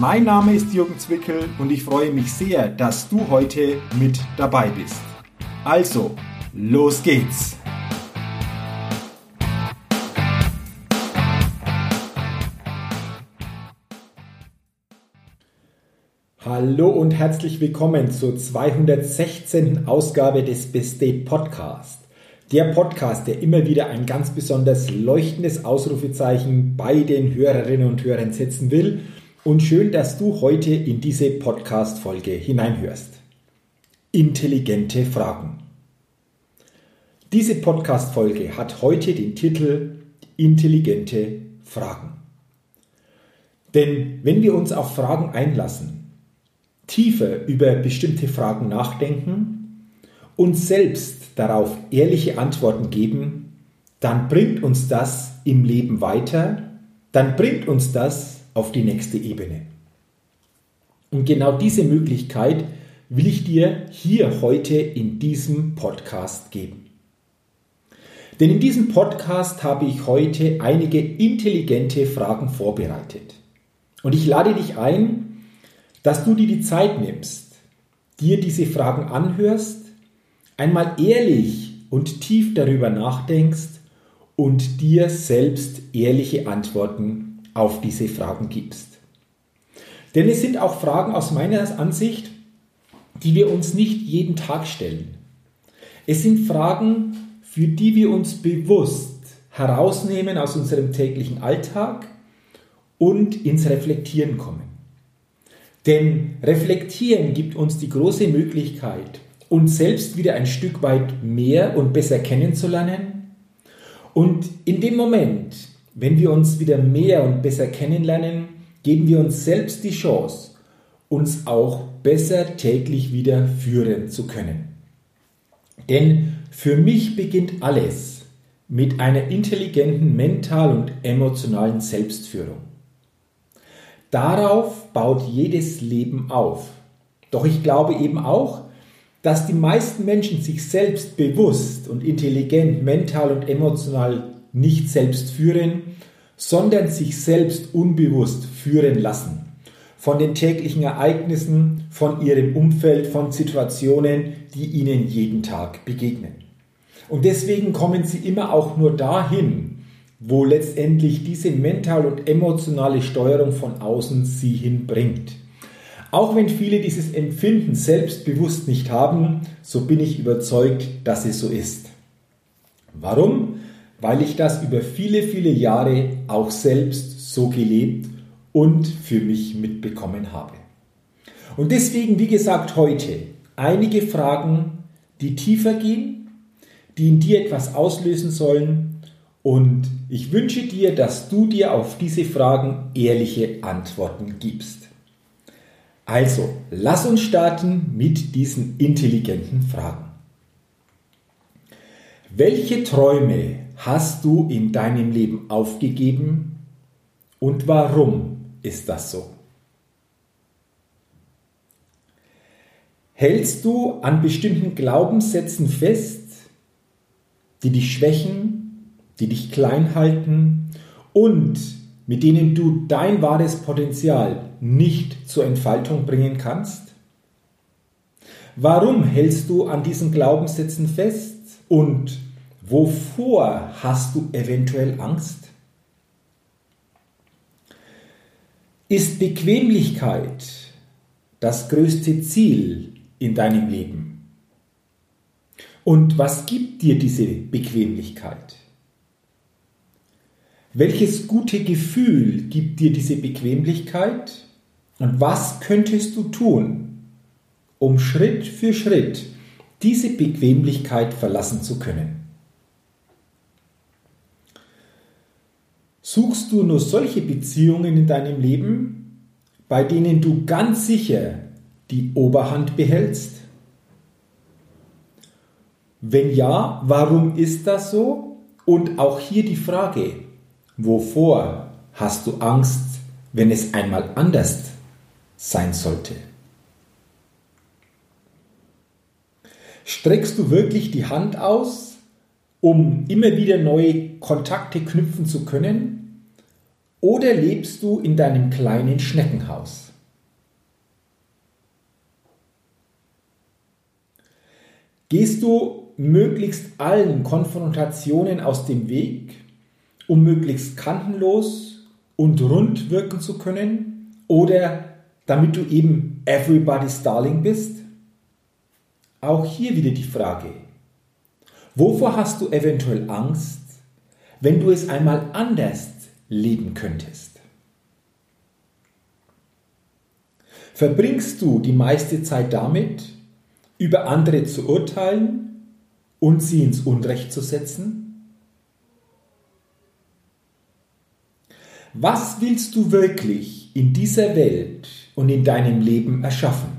Mein Name ist Jürgen Zwickel und ich freue mich sehr, dass du heute mit dabei bist. Also, los geht's! Hallo und herzlich willkommen zur 216. Ausgabe des Best Date Podcast. Der Podcast, der immer wieder ein ganz besonders leuchtendes Ausrufezeichen bei den Hörerinnen und Hörern setzen will und schön, dass du heute in diese Podcast-Folge hineinhörst. Intelligente Fragen. Diese Podcast-Folge hat heute den Titel Intelligente Fragen. Denn wenn wir uns auf Fragen einlassen, tiefer über bestimmte Fragen nachdenken und selbst darauf ehrliche Antworten geben, dann bringt uns das im Leben weiter, dann bringt uns das auf die nächste Ebene. Und genau diese Möglichkeit will ich dir hier heute in diesem Podcast geben. Denn in diesem Podcast habe ich heute einige intelligente Fragen vorbereitet. Und ich lade dich ein, dass du dir die Zeit nimmst, dir diese Fragen anhörst, einmal ehrlich und tief darüber nachdenkst und dir selbst ehrliche Antworten auf diese Fragen gibst. Denn es sind auch Fragen aus meiner Ansicht, die wir uns nicht jeden Tag stellen. Es sind Fragen, für die wir uns bewusst herausnehmen aus unserem täglichen Alltag und ins Reflektieren kommen. Denn Reflektieren gibt uns die große Möglichkeit, uns selbst wieder ein Stück weit mehr und besser kennenzulernen. Und in dem Moment, wenn wir uns wieder mehr und besser kennenlernen, geben wir uns selbst die Chance, uns auch besser täglich wieder führen zu können. Denn für mich beginnt alles mit einer intelligenten mental- und emotionalen Selbstführung. Darauf baut jedes Leben auf. Doch ich glaube eben auch, dass die meisten Menschen sich selbst bewusst und intelligent, mental und emotional nicht selbst führen, sondern sich selbst unbewusst führen lassen. Von den täglichen Ereignissen, von ihrem Umfeld, von Situationen, die ihnen jeden Tag begegnen. Und deswegen kommen sie immer auch nur dahin, wo letztendlich diese mental und emotionale Steuerung von außen sie hinbringt. Auch wenn viele dieses Empfinden selbstbewusst nicht haben, so bin ich überzeugt, dass es so ist. Warum? Weil ich das über viele, viele Jahre auch selbst so gelebt und für mich mitbekommen habe. Und deswegen, wie gesagt, heute einige Fragen, die tiefer gehen, die in dir etwas auslösen sollen. Und ich wünsche dir, dass du dir auf diese Fragen ehrliche Antworten gibst. Also, lass uns starten mit diesen intelligenten Fragen. Welche Träume hast du in deinem Leben aufgegeben und warum ist das so? Hältst du an bestimmten Glaubenssätzen fest, die dich schwächen, die dich klein halten und mit denen du dein wahres Potenzial nicht zur Entfaltung bringen kannst? Warum hältst du an diesen Glaubenssätzen fest und Wovor hast du eventuell Angst? Ist Bequemlichkeit das größte Ziel in deinem Leben? Und was gibt dir diese Bequemlichkeit? Welches gute Gefühl gibt dir diese Bequemlichkeit? Und was könntest du tun, um Schritt für Schritt diese Bequemlichkeit verlassen zu können? Suchst du nur solche Beziehungen in deinem Leben, bei denen du ganz sicher die Oberhand behältst? Wenn ja, warum ist das so? Und auch hier die Frage, wovor hast du Angst, wenn es einmal anders sein sollte? Streckst du wirklich die Hand aus, um immer wieder neue Kontakte knüpfen zu können? Oder lebst du in deinem kleinen Schneckenhaus? Gehst du möglichst allen Konfrontationen aus dem Weg, um möglichst kantenlos und rund wirken zu können? Oder damit du eben everybody's darling bist? Auch hier wieder die Frage, wovor hast du eventuell Angst, wenn du es einmal anders leben könntest? Verbringst du die meiste Zeit damit, über andere zu urteilen und sie ins Unrecht zu setzen? Was willst du wirklich in dieser Welt und in deinem Leben erschaffen?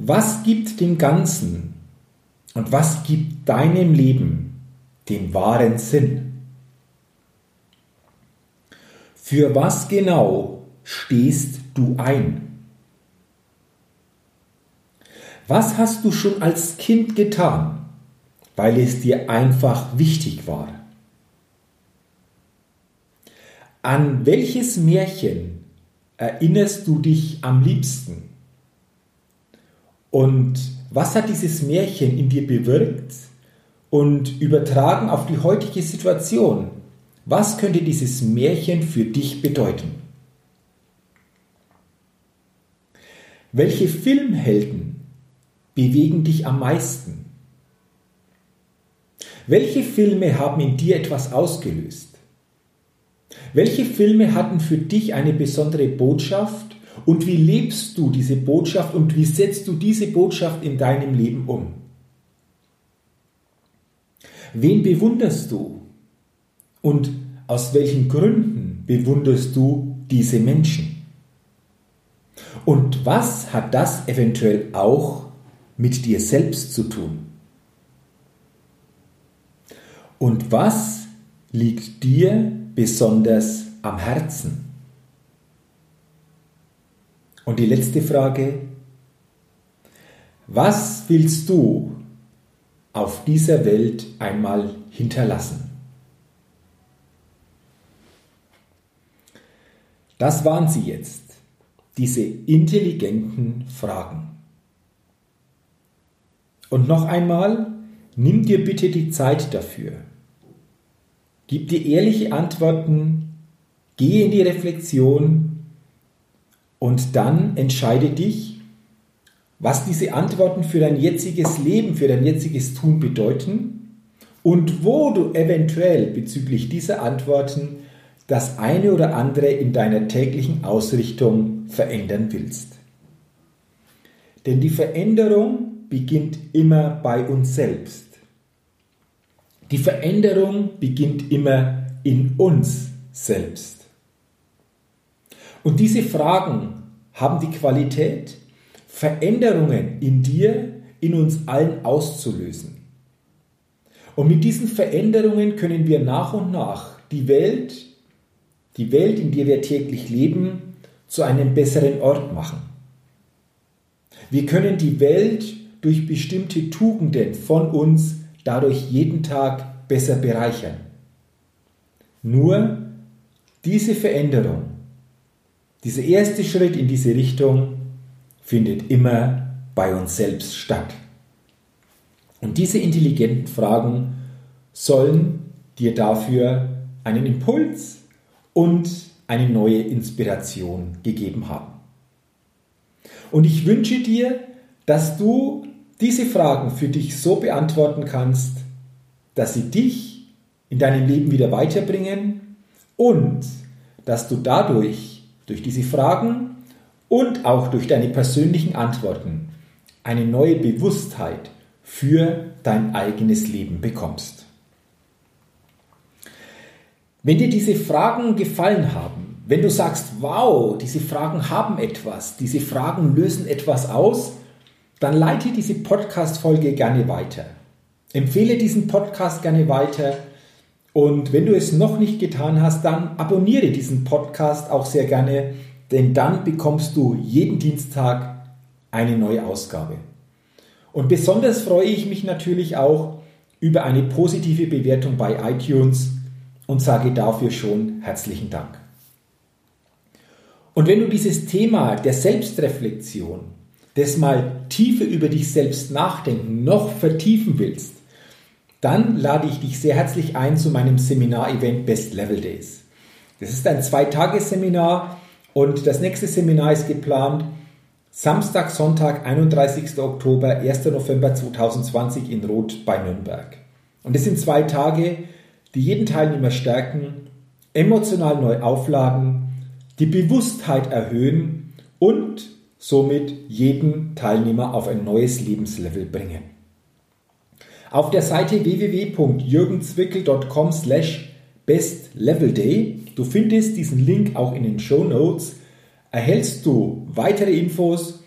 Was gibt dem Ganzen und was gibt deinem Leben den wahren Sinn? Für was genau stehst du ein? Was hast du schon als Kind getan, weil es dir einfach wichtig war? An welches Märchen erinnerst du dich am liebsten? Und was hat dieses Märchen in dir bewirkt und übertragen auf die heutige Situation? Was könnte dieses Märchen für dich bedeuten? Welche Filmhelden bewegen dich am meisten? Welche Filme haben in dir etwas ausgelöst? Welche Filme hatten für dich eine besondere Botschaft und wie lebst du diese Botschaft und wie setzt du diese Botschaft in deinem Leben um? Wen bewunderst du und aus welchen Gründen bewunderst du diese Menschen? Und was hat das eventuell auch mit dir selbst zu tun? Und was liegt dir besonders am Herzen? Und die letzte Frage, was willst du auf dieser Welt einmal hinterlassen? Das waren sie jetzt, diese intelligenten Fragen. Und noch einmal, nimm dir bitte die Zeit dafür. Gib dir ehrliche Antworten, gehe in die Reflexion und dann entscheide dich, was diese Antworten für dein jetziges Leben, für dein jetziges Tun bedeuten und wo du eventuell bezüglich dieser Antworten das eine oder andere in deiner täglichen Ausrichtung verändern willst. Denn die Veränderung beginnt immer bei uns selbst. Die Veränderung beginnt immer in uns selbst. Und diese Fragen haben die Qualität, Veränderungen in dir, in uns allen auszulösen. Und mit diesen Veränderungen können wir nach und nach die Welt, die Welt, in der wir täglich leben, zu einem besseren Ort machen. Wir können die Welt durch bestimmte Tugenden von uns dadurch jeden Tag besser bereichern. Nur diese Veränderung, dieser erste Schritt in diese Richtung findet immer bei uns selbst statt. Und diese intelligenten Fragen sollen dir dafür einen Impuls und eine neue Inspiration gegeben haben. Und ich wünsche dir, dass du diese Fragen für dich so beantworten kannst, dass sie dich in deinem Leben wieder weiterbringen und dass du dadurch, durch diese Fragen und auch durch deine persönlichen Antworten, eine neue Bewusstheit für dein eigenes Leben bekommst. Wenn dir diese Fragen gefallen haben, wenn du sagst, wow, diese Fragen haben etwas, diese Fragen lösen etwas aus, dann leite diese Podcast-Folge gerne weiter. Empfehle diesen Podcast gerne weiter. Und wenn du es noch nicht getan hast, dann abonniere diesen Podcast auch sehr gerne, denn dann bekommst du jeden Dienstag eine neue Ausgabe. Und besonders freue ich mich natürlich auch über eine positive Bewertung bei iTunes und sage dafür schon herzlichen Dank. Und wenn du dieses Thema der Selbstreflexion, des mal tiefer über dich selbst nachdenken, noch vertiefen willst, dann lade ich dich sehr herzlich ein zu meinem Seminar-Event Best Level Days. Das ist ein Zweitagesseminar und das nächste Seminar ist geplant Samstag, Sonntag, 31. Oktober, 1. November 2020 in Roth bei Nürnberg. Und es sind zwei Tage, die jeden Teilnehmer stärken, emotional neu aufladen, die Bewusstheit erhöhen und somit jeden Teilnehmer auf ein neues Lebenslevel bringen. Auf der Seite www.jürgenzwickel.com slash bestlevelday, du findest diesen Link auch in den Show Notes, erhältst du weitere Infos,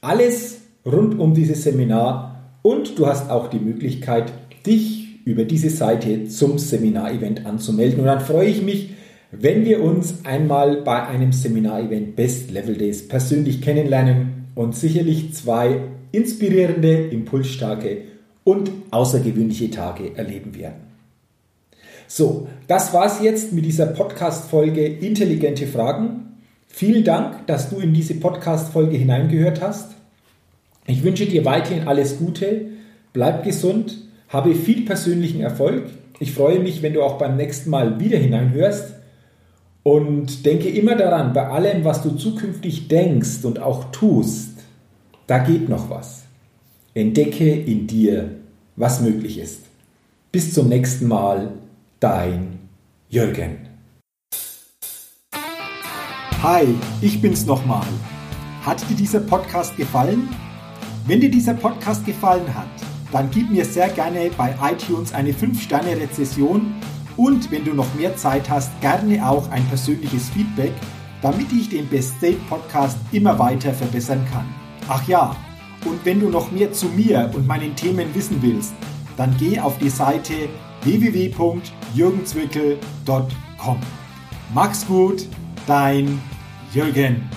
alles rund um dieses Seminar und du hast auch die Möglichkeit, dich über diese Seite zum Seminarevent anzumelden. Und dann freue ich mich, wenn wir uns einmal bei einem Seminarevent Best Level Days persönlich kennenlernen und sicherlich zwei inspirierende, impulsstarke und außergewöhnliche Tage erleben werden. So, das war's jetzt mit dieser Podcast-Folge Intelligente Fragen. Vielen Dank, dass du in diese Podcast-Folge hineingehört hast. Ich wünsche dir weiterhin alles Gute, bleib gesund, habe viel persönlichen Erfolg. Ich freue mich, wenn du auch beim nächsten Mal wieder hineinhörst. Und denke immer daran, bei allem, was du zukünftig denkst und auch tust, da geht noch was. Entdecke in dir, was möglich ist. Bis zum nächsten Mal, dein Jürgen. Hi, ich bin's nochmal. Hat dir dieser Podcast gefallen? Wenn dir dieser Podcast gefallen hat, dann gib mir sehr gerne bei iTunes eine 5-Sterne-Rezession und wenn du noch mehr Zeit hast, gerne auch ein persönliches Feedback, damit ich den Best State Podcast immer weiter verbessern kann. Ach ja, und wenn du noch mehr zu mir und meinen Themen wissen willst, dann geh auf die Seite www.jürgenzwickel.com. Mach's gut, dein Jürgen.